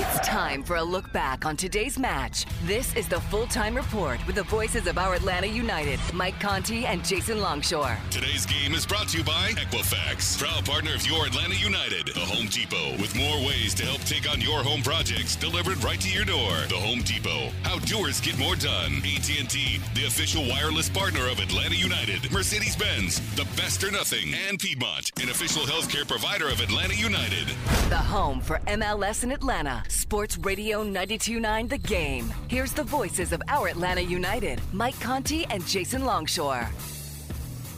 It's time for a look back on today's match. This is the full time report with the voices of our Atlanta United, Mike Conti and Jason Longshore. Today's game is brought to you by Equifax, proud partner of your Atlanta United, the Home Depot, with more ways to help take on your home projects delivered right to your door. The Home Depot, how doers get more done. AT&T, the official wireless partner of Atlanta United. Mercedes-Benz, the best or nothing, and Piedmont, an official healthcare provider of Atlanta United. The home for MLS in Atlanta. Sports Radio 929 The Game. Here's the voices of our Atlanta United, Mike Conti and Jason Longshore.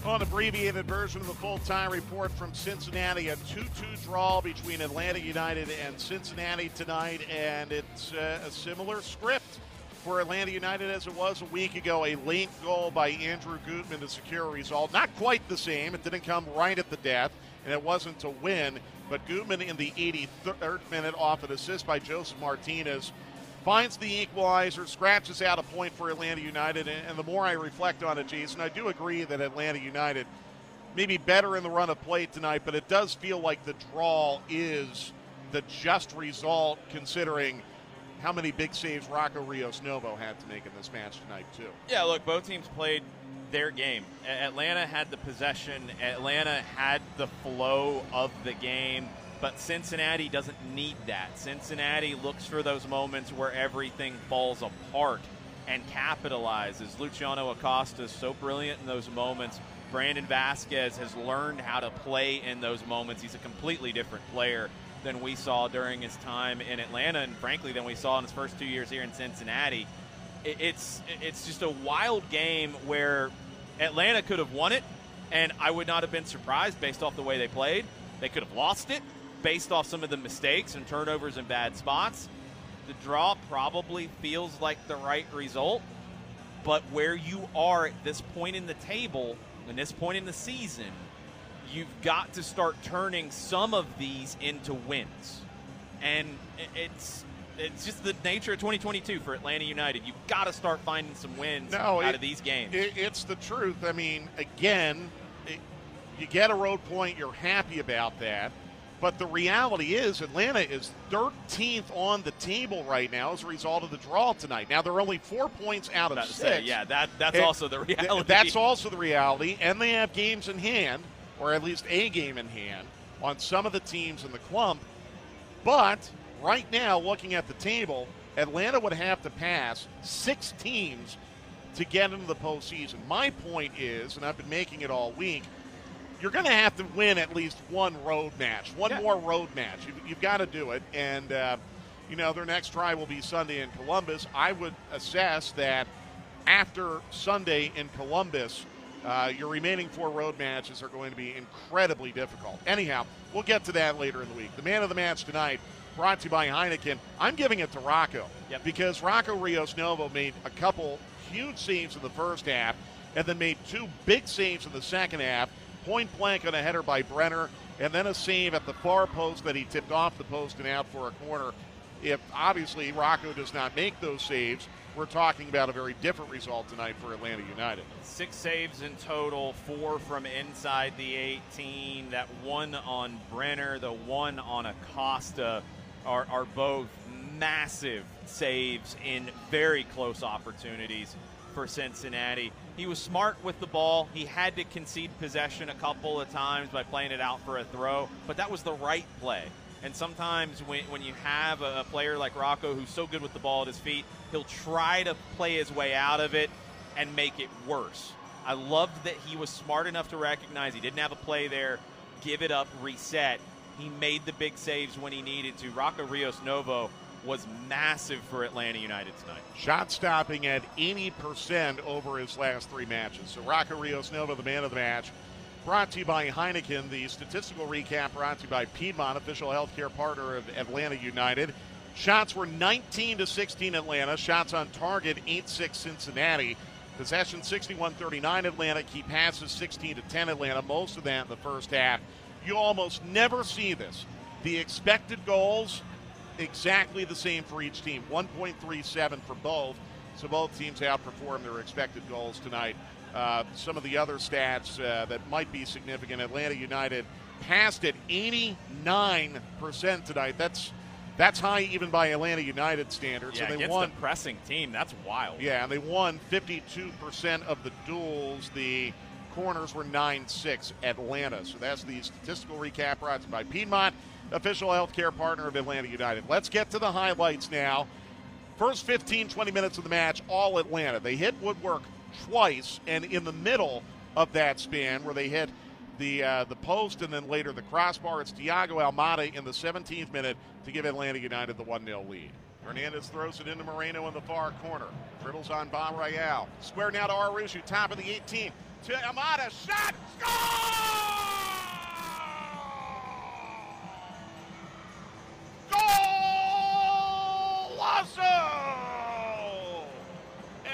On abbreviated version of the full-time report from Cincinnati, a 2-2 draw between Atlanta United and Cincinnati tonight, and it's uh, a similar script for Atlanta United as it was a week ago. A late goal by Andrew Gutman to secure a result. Not quite the same. It didn't come right at the death, and it wasn't to win. But Gutman in the 83rd minute off an assist by Josef Martinez finds the equalizer, scratches out a point for Atlanta United. And, the more I reflect on it, Jason, I do agree that Atlanta United maybe better in the run of play tonight, but it does feel like the draw is the just result considering how many big saves Rocco Rios Novo had to make in this match tonight, too. Yeah, look, both teams played their game. Atlanta had the possession, Atlanta had the flow of the game, but Cincinnati doesn't need that. Cincinnati looks for those moments where everything falls apart and capitalizes. Luciano Acosta is so brilliant in those moments. Brandon Vasquez has learned how to play in those moments. He's a completely different player than we saw during his time in Atlanta, and frankly, than we saw in his first two years here in Cincinnati it's it's just a wild game where Atlanta could have won it, and I would not have been surprised based off the way they played. They could have lost it based off some of the mistakes and turnovers and bad spots. The draw probably feels like the right result, but where you are at this point in the table, and this point in the season, you've got to start turning some of these into wins. And it's it's just the nature of 2022 for Atlanta United. You've got to start finding some wins no, out it, of these games. It, it's the truth. I mean, again, it, you get a road point, you're happy about that. But the reality is, Atlanta is 13th on the table right now as a result of the draw tonight. Now they're only four points out of six. Say, yeah, that that's and also the reality. That's also the reality, and they have games in hand, or at least a game in hand, on some of the teams in the clump. But right now, looking at the table, Atlanta would have to pass six teams to get into the postseason. My point is, and I've been making it all week, you're going to have to win at least one road match, one yeah. more road match. You've, you've, got to do it. And, uh, you know, their next try will be Sunday in Columbus. I would assess that after Sunday in Columbus, uh, your remaining four road matches are going to be incredibly difficult. Anyhow, we'll get to that later in the week. The man of the match tonight brought to you by Heineken. I'm giving it to Rocco yep. because Rocco Rios Novo made a couple huge saves in the first half and then made two big saves in the second half. Point blank on a header by Brenner, and then a save at the far post that he tipped off the post and out for a corner. If obviously Rocco does not make those saves, we're talking about a very different result tonight for Atlanta United. Six saves in total, four from inside the 18. That one on Brenner, the one on Acosta are, are both massive saves in very close opportunities for Cincinnati. He was smart with the ball. He had to concede possession a couple of times by playing it out for a throw, but that was the right play. And sometimes when, when you have a, a player like Rocco who's so good with the ball at his feet, he'll try to play his way out of it and make it worse. I loved that he was smart enough to recognize he didn't have a play there, give it up, reset. He made the big saves when he needed to. Rocco Rios Novo was massive for Atlanta United tonight. Shot stopping at 80% over his last three matches. So Rocco Rios Novo, the man of the match. Brought to you by Heineken. The statistical recap brought to you by Piedmont, official healthcare partner of Atlanta United. Shots were 19 to 16 Atlanta. Shots on target 8-6 Cincinnati. Possession 61-39 Atlanta. Key passes 16 to 10 Atlanta. Most of that in the first half. You almost never see this. The expected goals exactly the same for each team. 1.37 for both. So both teams outperformed their expected goals tonight. Uh, some of the other stats uh, that might be significant: Atlanta United passed at 89% tonight. That's that's high even by Atlanta United standards. Yeah, and they against won. the pressing team, that's wild. Yeah, and they won 52% of the duels. The corners were 9 6 Atlanta. So that's the statistical recap brought to you by Piedmont, official healthcare partner of Atlanta United. Let's get to the highlights now. First 15, 20 minutes of the match, all Atlanta. They hit Woodwork twice, and in the middle of that span, where they hit the uh, the post and then later the crossbar, it's Thiago Almada in the 17th minute to give Atlanta United the 1 0 lead. Hernandez throws it into Moreno in the far corner. Dribbles on Bob Royale. Square now to Araujo, top of the 18. To Almada, shot, score! Goal! Lasso!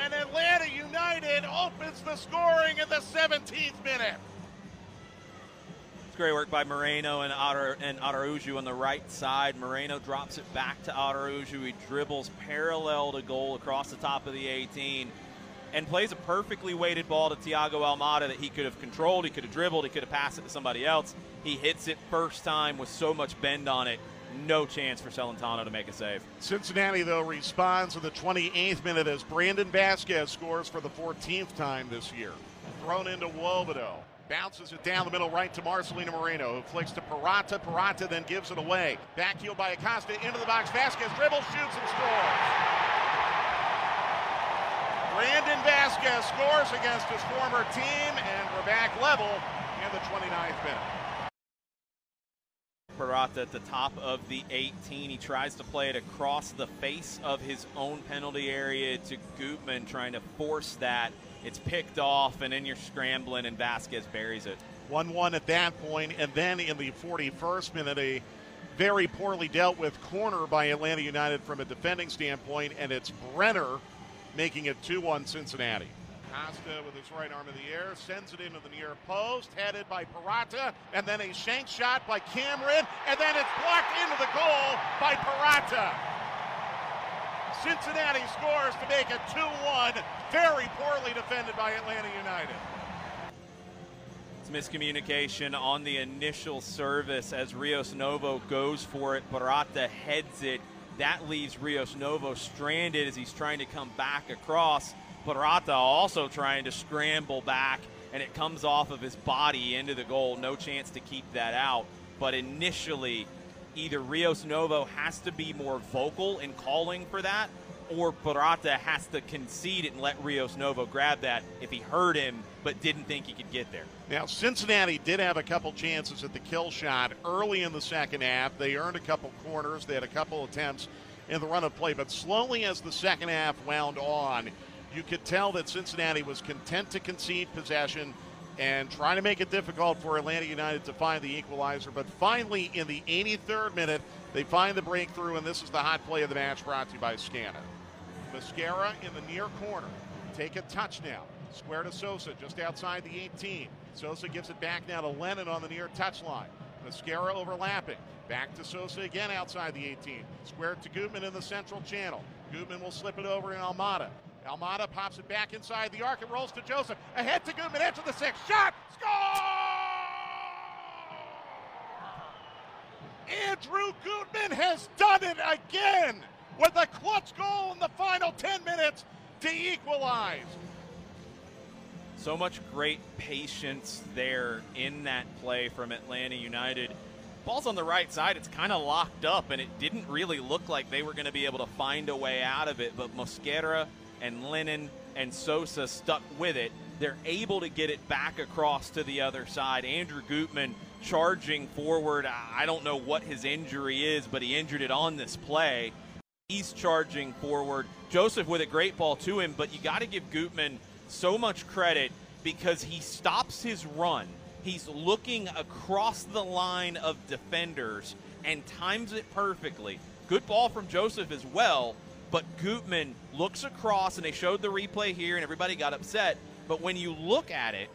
And Atlanta United opens the scoring in the 17th minute. It's great work by Moreno and Otter and Araujo on the right side. Moreno drops it back to Araujo. He dribbles parallel to goal across the top of the 18 and plays a perfectly weighted ball to Thiago Almada that he could have controlled, he could have dribbled, he could have passed it to somebody else. He hits it first time with so much bend on it. No chance for Celentano to make a save. Cincinnati, though, responds in the 28th minute as Brandon Vasquez scores for the 14th time this year. Thrown into Nwobodo. Bounces it down the middle right to Marcelino Moreno, who flicks to Purata. Purata then gives it away. Back heel by Acosta into the box. Vasquez dribbles, shoots, and scores. Brandon Vasquez scores against his former team, and we're back level in the 29th minute. Purata at the top of the 18. He tries to play it across the face of his own penalty area to Gutman, trying to force that. It's picked off, and then you're scrambling, and Vasquez buries it. 1 1 at that point, and then in the 41st minute, a very poorly dealt with corner by Atlanta United from a defending standpoint, and it's Brenner making it 2 1 Cincinnati. Costa with his right arm in the air sends it into the near post, headed by Purata, and then a shank shot by Cameron, and then it's blocked into the goal by Purata. Cincinnati scores to make it 2 1. Very poorly defended by Atlanta United. It's miscommunication on the initial service as Rios Novo goes for it. Purata heads it. That leaves Rios Novo stranded as he's trying to come back across. Purata also trying to scramble back, and it comes off of his body into the goal. No chance to keep that out. But initially, either Rios Novo has to be more vocal in calling for that, or Purata has to concede it and let Rios Novo grab that if he heard him but didn't think he could get there. Now, Cincinnati did have a couple chances at the kill shot early in the second half. They earned a couple corners, they had a couple attempts in the run of play, but slowly as the second half wound on, you could tell that Cincinnati was content to concede possession and trying to make it difficult for Atlanta United to find the equalizer. But finally, in the 83rd minute, they find the breakthrough, and this is the hot play of the match brought to you by Scana. Mosquera in the near corner. Take a touch now. Square to Sosa just outside the 18. Sosa gives it back now to Lennon on the near touchline. Mosquera overlapping. Back to Sosa again outside the 18. Square to Gutman in the central channel. Gutman will slip it over in Almada. Almada pops it back inside the arc. It rolls to Josef. Ahead to Gutman. Of the six. Shot. Score! Andrew Gutman has done it again with a clutch goal in the final 10 minutes to equalize. So much great patience there in that play from Atlanta United. ball's on the right side. It's kind of locked up, and it didn't really look like they were going to be able to find a way out of it. But Mosquera and Lennon and Sosa stuck with it. They're able to get it back across to the other side. Andrew Gutman charging forward. I don't know what his injury is, but he injured it on this play. He's charging forward. Josef with a great ball to him, but you got to give Gutman so much credit because he stops his run. He's looking across the line of defenders and times it perfectly. Good ball from Josef as well, but Gutman looks across, and they showed the replay here, and everybody got upset. But when you look at it,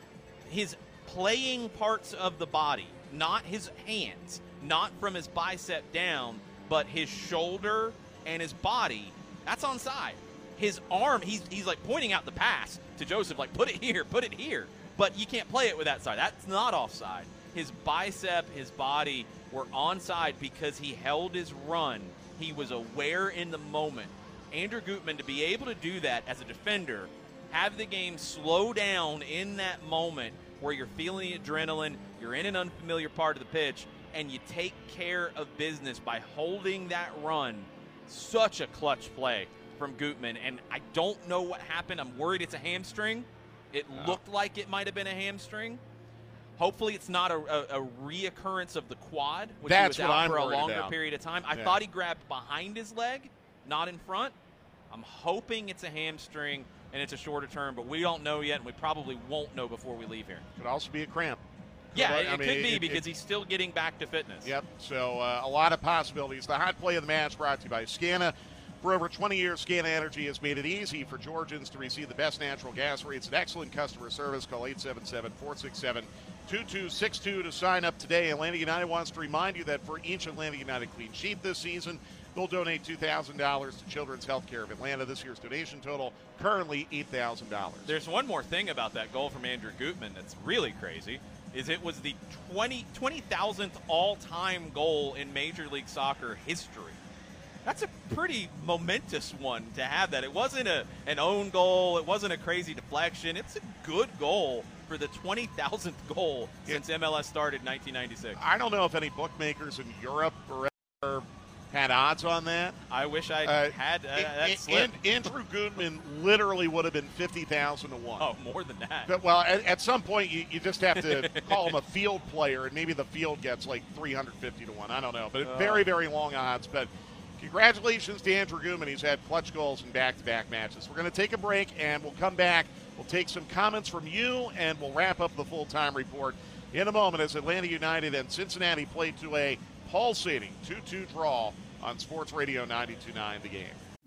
his playing parts of the body, not his hands, not from his bicep down, but his shoulder and his body, that's on side. His arm, he's, he's like pointing out the pass to Josef, like, put it here, put it here. But you can't play it with that side. That's not offside. His bicep, his body were onside because he held his run. He was aware in the moment. Andrew Gutman, to be able to do that as a defender, have the game slow down in that moment where you're feeling adrenaline, you're in an unfamiliar part of the pitch, and you take care of business by holding that run. Such a clutch play from Gutman. And I don't know what happened. I'm worried it's a hamstring. It looked like it might have been a hamstring. Hopefully, it's not a, a, a reoccurrence of the quad, which That's he was out I'm for a longer about. period of time. I Yeah. thought he grabbed behind his leg, not in front. I'm hoping it's a hamstring and it's a shorter term, but we don't know yet, and we probably won't know before we leave here. Could also be a cramp. Yeah, I it, mean, could be it- because it- he's still getting back to fitness. Yep. So uh, a lot of possibilities. The hot play of the match brought to you by Scana. For over 20 years, Scana Energy has made it easy for Georgians to receive the best natural gas rates and excellent customer service. Call 877-467-2262 to sign up today. Atlanta United wants to remind you that for each Atlanta United clean sheet this season, they'll donate $2,000 to Children's Healthcare of Atlanta. This year's donation total currently $8,000. There's one more thing about that goal from Andrew Gutman that's really crazy. Is it was the 20 20,000th all-time goal in Major League Soccer history. That's a pretty momentous one to have that. It wasn't a an own goal. It wasn't a crazy deflection. It's a good goal for the 20,000th goal since MLS started in 1996. I don't know if any bookmakers in Europe or ever had odds on that. I wish I Uh, had uh, that An- slip. Andrew Gutman literally would have been 50,000 to 1. Oh, more than that. But, well, at, at some point, you, you just have to call him a field player, and maybe the field gets like 350 to 1. I don't know. But Oh. very, very long odds. But congratulations to Andrew Gutman. He's had clutch goals in back to back matches. We're going to take a break, and we'll come back. We'll take some comments from you, and we'll wrap up the full time report in a moment as Atlanta United and Cincinnati play to a pulsating 2 2 draw on Sports Radio 929 The Game.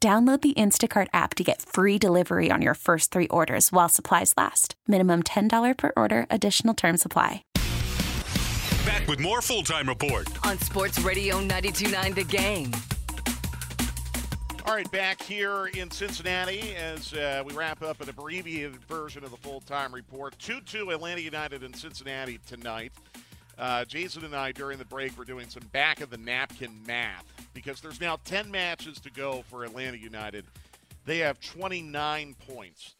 Download the Instacart app to get free delivery on your first three orders while supplies last. Minimum $10 per order, additional term supply. Back with more full time report. On Sports Radio 929 The Game. All right, back here in Cincinnati as uh, we wrap up an abbreviated version of the full time report. 2 2 Atlanta United and Cincinnati tonight. Uh, Jason and I, during the break, were doing some back of the napkin math because there's now 10 matches to go for Atlanta United. They have 29 points.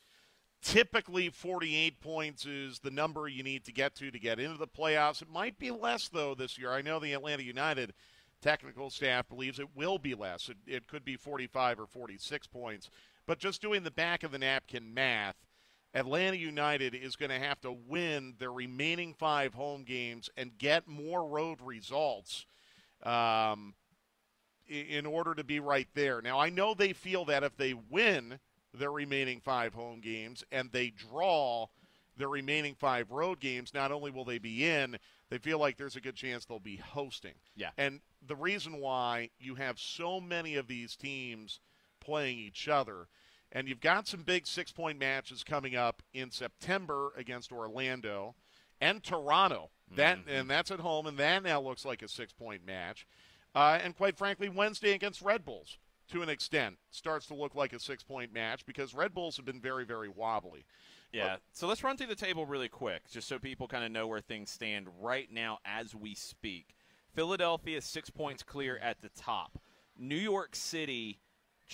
Typically, 48 points is the number you need to get to to get into the playoffs. It might be less, though, this year. I know the Atlanta United technical staff believes it will be less. It, it could be 45 or 46 points. But just doing the back of the napkin math, Atlanta United is going to have to win their remaining five home games and get more road results um, in order to be right there. Now, I know they feel that if they win their remaining five home games and they draw their remaining five road games, not only will they be in, they feel like there's a good chance they'll be hosting. Yeah. And the reason why you have so many of these teams playing each other, and you've got some big six point matches coming up in September against Orlando and Toronto. That mm-hmm. and that's at home, and that now looks like a six-point match. Uh, and quite frankly, Wednesday against Red Bulls, to an extent, starts to look like a six-point match because Red Bulls have been very, very wobbly. Yeah. So let's run through the table really quick, just so people kind of know where things stand right now as we speak. Philadelphia six points clear at the top. New York City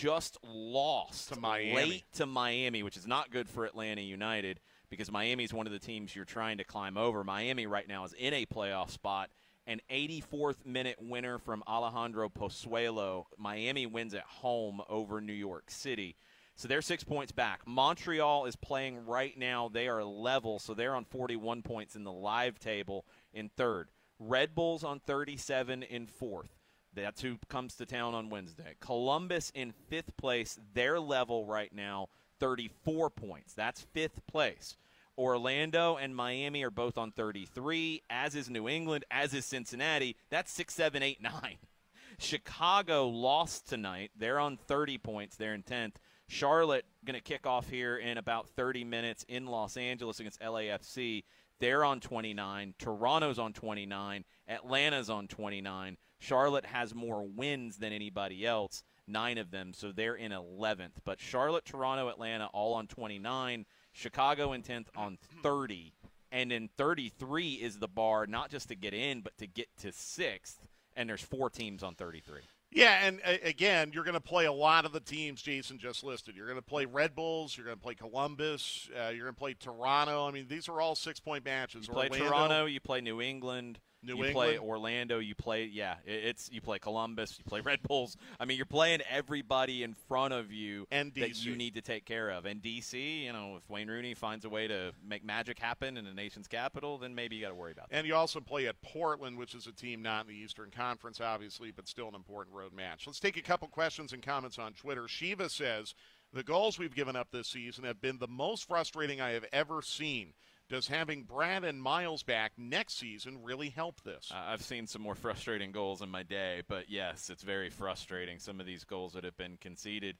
just lost to Miami. late to Miami, which is not good for Atlanta United because Miami is one of the teams you're trying to climb over. Miami right now is in a playoff spot. An 84th minute winner from Alejandro Pozuelo. Miami wins at home over New York City. So they're six points back. Montreal is playing right now. They are level, so they're on 41 points in the live table in third. Red Bulls on 37 in fourth. That's who comes to town on Wednesday. Columbus in fifth place. Their level right now, 34 points. That's fifth place. Orlando and Miami are both on 33, as is New England, as is Cincinnati. That's 6, 7, 8, 9. Chicago lost tonight. They're on 30 points. They're in 10th. Charlotte going to kick off here in about 30 minutes in Los Angeles against LAFC. They're on 29. Toronto's on 29. Atlanta's on 29. Charlotte has more wins than anybody else, nine of them, so they're in 11th. But Charlotte, Toronto, Atlanta all on 29. Chicago in 10th on 30. And in 33 is the bar, not just to get in, but to get to 6th. And there's four teams on 33. Yeah, and uh, again, you're going to play a lot of the teams Jason just listed. You're going to play Red Bulls. You're going to play Columbus. Uh, you're going to play Toronto. I mean, these are all six point matches. You play Orlando, Toronto. You play New England. New you England. play Orlando. You play yeah. It's you play Columbus. You play Red Bulls. I mean, you're playing everybody in front of you and that you need to take care of. And DC, you know, if Wayne Rooney finds a way to make magic happen in the nation's capital, then maybe you got to worry about that. And you also play at Portland, which is a team not in the Eastern Conference, obviously, but still an important road match. Let's take a couple questions and comments on Twitter. Shiva says the goals we've given up this season have been the most frustrating I have ever seen. Does having Brad and Miles back next season really help this? Uh, I've seen some more frustrating goals in my day, but yes, it's very frustrating. Some of these goals that have been conceded.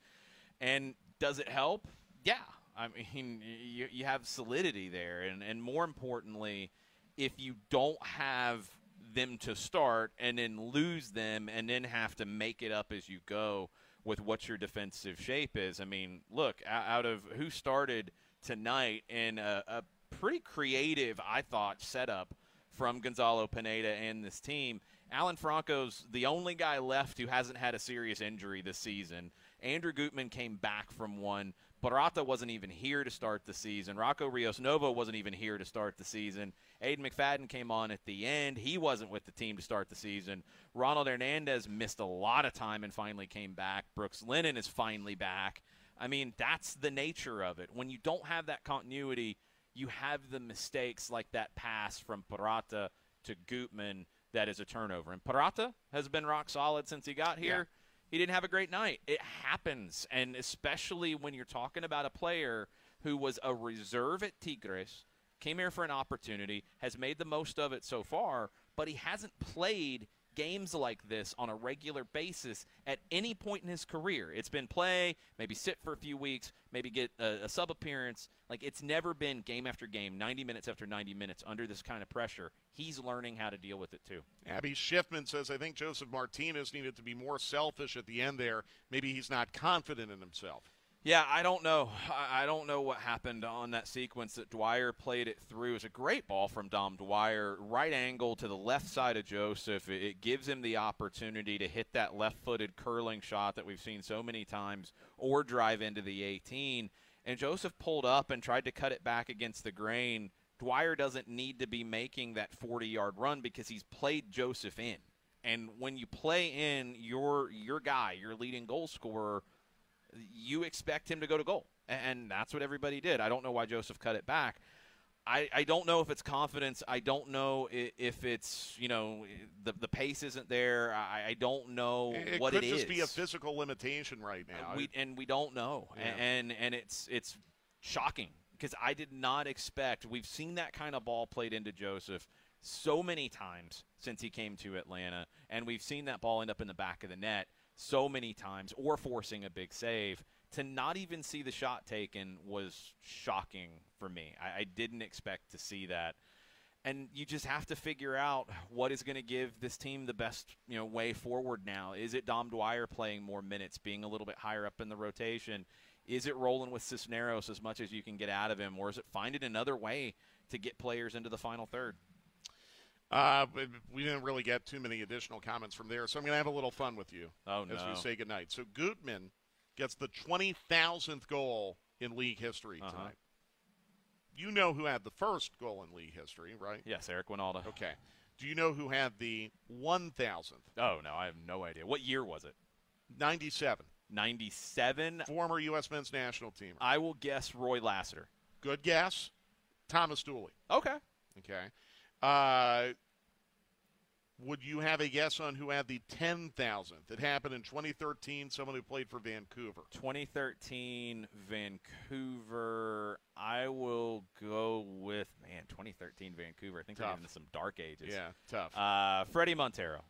And does it help? Yeah. I mean, you, you have solidity there. And, and more importantly, if you don't have them to start and then lose them and then have to make it up as you go with what your defensive shape is. I mean, look, out of who started tonight in a, a pretty creative, I thought, setup from Gonzalo Pineda and this team. Alan Franco's the only guy left who hasn't had a serious injury this season. Andrew Gutman came back from one. Purata wasn't even here to start the season. Rocco Rios Novo wasn't even here to start the season. Aiden McFadden came on at the end. He wasn't with the team to start the season. Ronald Hernandez missed a lot of time and finally came back. Brooks Lennon is finally back. I mean, that's the nature of it. When you don't have that continuity – you have the mistakes like that pass from Purata to Gutman that is a turnover. And Purata has been rock solid since he got here. Yeah. He didn't have a great night. It happens. And especially when you're talking about a player who was a reserve at Tigres, came here for an opportunity, has made the most of it so far, but he hasn't played – games like this on a regular basis at any point in his career. It's been play, maybe sit for a few weeks, maybe get a, a sub appearance. Like it's never been game after game, 90 minutes after 90 minutes under this kind of pressure. He's learning how to deal with it too. Abby Schiffman says, I think Josef Martinez needed to be more selfish at the end there. Maybe he's not confident in himself. Yeah, I don't know. I don't know what happened on that sequence that Dwyer played it through. It's a great ball from Dom Dwyer, right angle to the left side of Josef. It gives him the opportunity to hit that left-footed curling shot that we've seen so many times, or drive into the 18. And Josef pulled up and tried to cut it back against the grain. Dwyer doesn't need to be making that 40-yard run because he's played Josef in. And when you play in your your guy, your leading goal scorer – you expect him to go to goal. And that's what everybody did. I don't know why Josef cut it back. I, I don't know if it's confidence. I don't know if it's you know the the pace isn't there. I, I don't know it what could it could just be a physical limitation right uh, now. We, and we don't know. Yeah. And and it's it's shocking because I did not expect. We've seen that kind of ball played into Josef so many times since he came to Atlanta, and we've seen that ball end up in the back of the net so many times or forcing a big save. To not even see the shot taken was shocking for me. I, I didn't expect to see that. and you just have to figure out what is going to give this team the best you know way forward now. Is it Dom Dwyer playing more minutes, being a little bit higher up in the rotation? Is it rolling with Cisneros as much as you can get out of him, or is it finding another way to get players into the final third? Uh, we didn't really get too many additional comments from there, so I'm going to have a little fun with you oh, no. as we say goodnight. So Gutman gets the 20,000th goal in league history Uh-huh. tonight. You know who had the first goal in league history, right? Yes, Eric Wynalda. Okay. Do you know who had the 1,000th? Oh no, I have no idea. What year was it? 97. 97. Former U.S. men's national teamer. I will guess Roy Lassiter. Good guess. Thomas Dooley. Okay. Okay. Uh, would you have a guess on who had the 10,000th? It happened in 2013, someone who played for Vancouver. 2013 Vancouver. I will go with man. 2013 Vancouver. I think Tough. getting into some dark ages. Yeah, tough. Uh, Fredy Montero.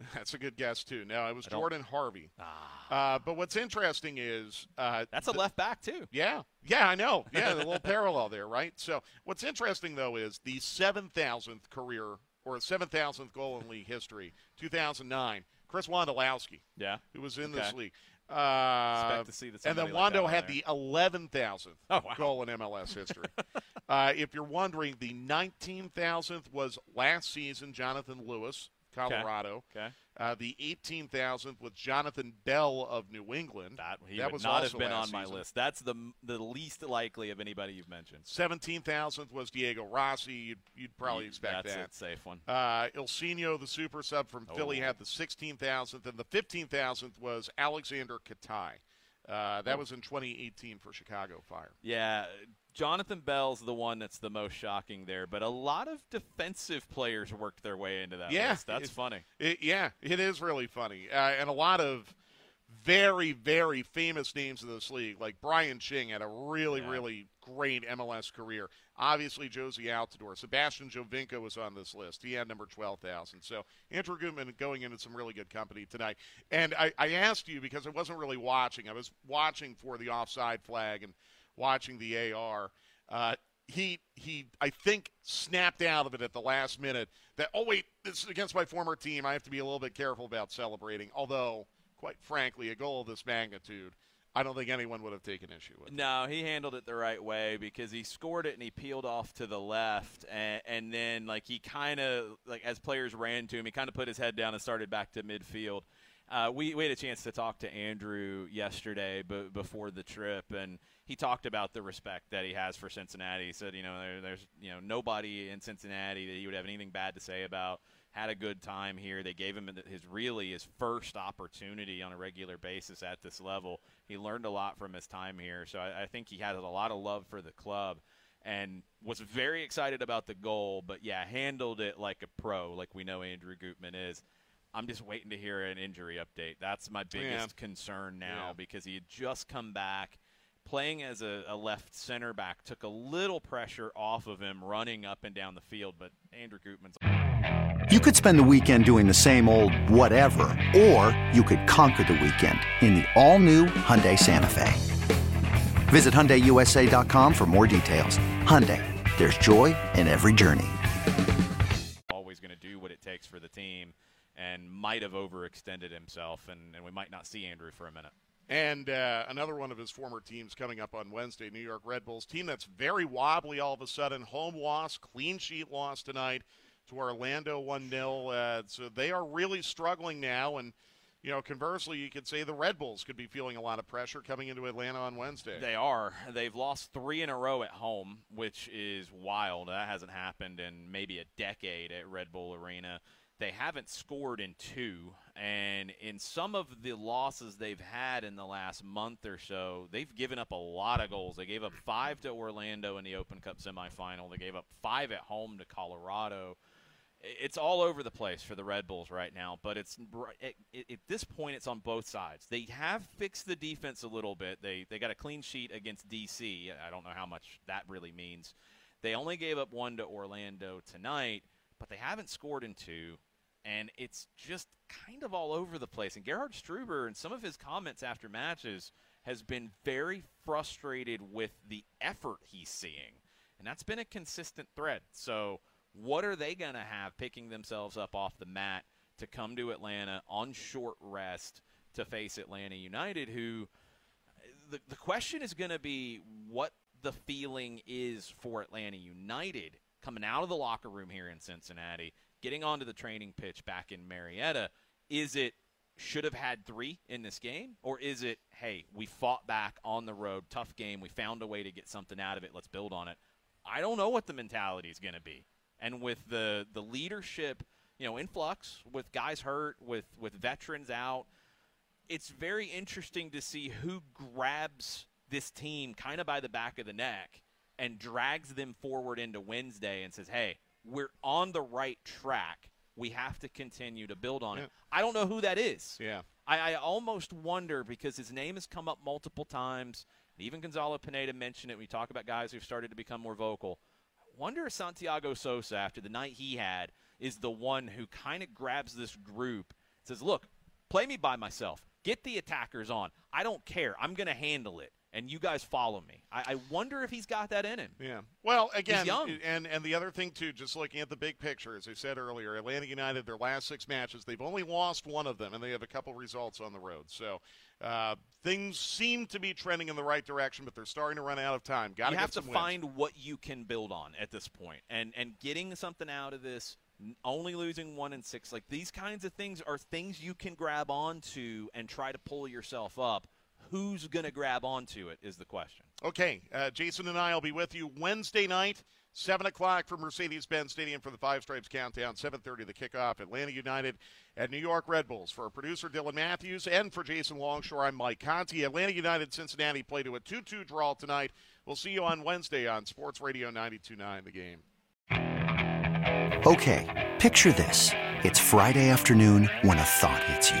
That's a good guess, too. No, it was Jordan Harvey. Ah, Uh, but what's interesting is. Uh, that's a left back too. Yeah, yeah, I know. Yeah, the little parallel there, right? So, what's interesting though is the 7,000th career or 7,000th goal in league history, 2009. Chris Wondolowski, Yeah. who was in this league. Uh, Expect to see that and then like Wondo had there. the 11,000th Oh, wow. goal in MLS history. uh, if you're wondering, the 19,000th was last season, Jonathan Lewis, Colorado. Okay. Uh, the 18,000th with Jonathan Bell of New England. That he that would was not have been on my season. list. That's the the least likely of anybody you've mentioned. 17,000th was Diego Rossi. You'd, you'd probably expect that's that. a safe one. Uh, Ilsinho, the super sub from Philly, Oh. had the 16,000th, and the 15,000th was Aleksandar Katai. Uh, that Oh. was in 2018 for Chicago Fire. Yeah, Jonathan Bell's the one that's the most shocking there, but a lot of defensive players worked their way into that Yeah, list. That's it- funny. It, yeah, it is really funny. Uh, and a lot of very, very famous names in this league, like Brian Ching had a really, Yeah. really great MLS career. Obviously, Jozy Altidore. Sebastian Giovinco was on this list. He had number 12,000. So Andrew Gutman going into some really good company tonight. And I, I asked you because I wasn't really watching. I was watching for the offside flag and watching the AR. Uh, he he I think snapped out of it at the last minute that oh wait this is against my former team I have to be a little bit careful about celebrating although quite frankly a goal of this magnitude I don't think anyone would have taken issue with. No, he handled it the right way because he scored it and he peeled off to the left, and, and then like he kind of like as players ran to him, he kind of put his head down and started back to midfield. Uh, we, we had a chance to talk to Andrew yesterday b- before the trip, and he talked about the respect that he has for Cincinnati. He said, you know, there, there's you know nobody in Cincinnati that he would have anything bad to say about. Had a good time here. They gave him his really his first opportunity on a regular basis at this level. He learned a lot from his time here, so I, I think he has a lot of love for the club and was very excited about the goal. But yeah, handled it like a pro, like we know Andrew Gutman is. I'm just waiting to hear an injury update. That's my oh, biggest concern now Yeah. because he had just come back. Playing as a, a left center back took a little pressure off of him running up and down the field, but Andrew Gutman's You could spend the weekend doing the same old whatever, or you could conquer the weekend in the all-new Hyundai Santa Fe. Visit HyundaiUSA.com for more details. Hyundai, there's joy in every journey. Might have overextended himself, and, and we might not see Andrew for a minute. And uh, another one of his former teams coming up on Wednesday, New York Red Bulls team that's very wobbly all of a sudden. Home loss, clean sheet loss tonight to Orlando 1 0. Uh, so they are really struggling now. And, you know, conversely, you could say the Red Bulls could be feeling a lot of pressure coming into Atlanta on Wednesday. They are. They've lost three in a row at home, which is wild. That hasn't happened in maybe a decade at Red Bull Arena. They haven't scored in two, and in some of the losses they've had in the last month or so, they've given up a lot of goals. They gave up five to Orlando in the Open Cup semifinal. They gave up five at home to Colorado. It's all over the place for the Red Bulls right now, but it's at, at this point it's on both sides. They have fixed the defense a little bit. They they got a clean sheet against DC. I don't know how much that really means. They only gave up one to Orlando tonight, but they haven't scored in two, and it's just kind of all over the place. And Gerhard Struber and some of his comments after matches has been very frustrated with the effort he's seeing, and that's been a consistent thread. So What are they going to have picking themselves up off the mat to come to Atlanta on short rest to face Atlanta United, who the, the question is going to be what the feeling is for Atlanta United coming out of the locker room here in Cincinnati, getting onto the training pitch back in Marietta. Is it should have had three in this game? Or is it, hey, we fought back on the road, tough game, we found a way to get something out of it, let's build on it? I don't know what the mentality is going to be. And with the, the leadership, you know, influx, with guys hurt, with, with veterans out, it's very interesting to see who grabs this team kind of by the back of the neck and drags them forward into Wednesday and says, hey, we're on the right track we have to continue to build on yeah. it. I don't know who that is. Yeah. I, I, almost wonder because his name has come up multiple times. Even Gonzalo Pineda mentioned it. We talk about guys who've started to become more vocal. I wonder if Santiago Sosa, after the night he had, is the one who kind of grabs this group, says, "Look, play me by myself. Get the attackers on. I don't care. I'm going to handle it." And you guys follow me. I, I, wonder if he's got that in him. Yeah. Well, again, and and the other thing too, just looking at the big picture, as I said earlier, Atlanta United, their last six matches, they've only lost one of them, and they have a couple results on the road. So uh, things seem to be trending in the right direction, but they're starting to run out of time. Got to have to find what you can build on at this point, and and getting something out of this. Only losing one and six, like these kinds of things, are things you can grab onto and try to pull yourself up who's going to grab onto it is the question. Okay, uh, Jason and I will be with you Wednesday night, seven o'clock from Mercedes-Benz Stadium for the Five Stripes Countdown. Seven thirty the kickoff. Atlanta United at New York Red Bulls. For our producer Dylan Matthews and for Jason Longshore, I'm Mike Conti. Atlanta United Cincinnati play to a two-two draw tonight. We'll see you on Wednesday on Sports Radio 92.9 The Game. Okay, picture this: it's Friday afternoon when a thought hits you.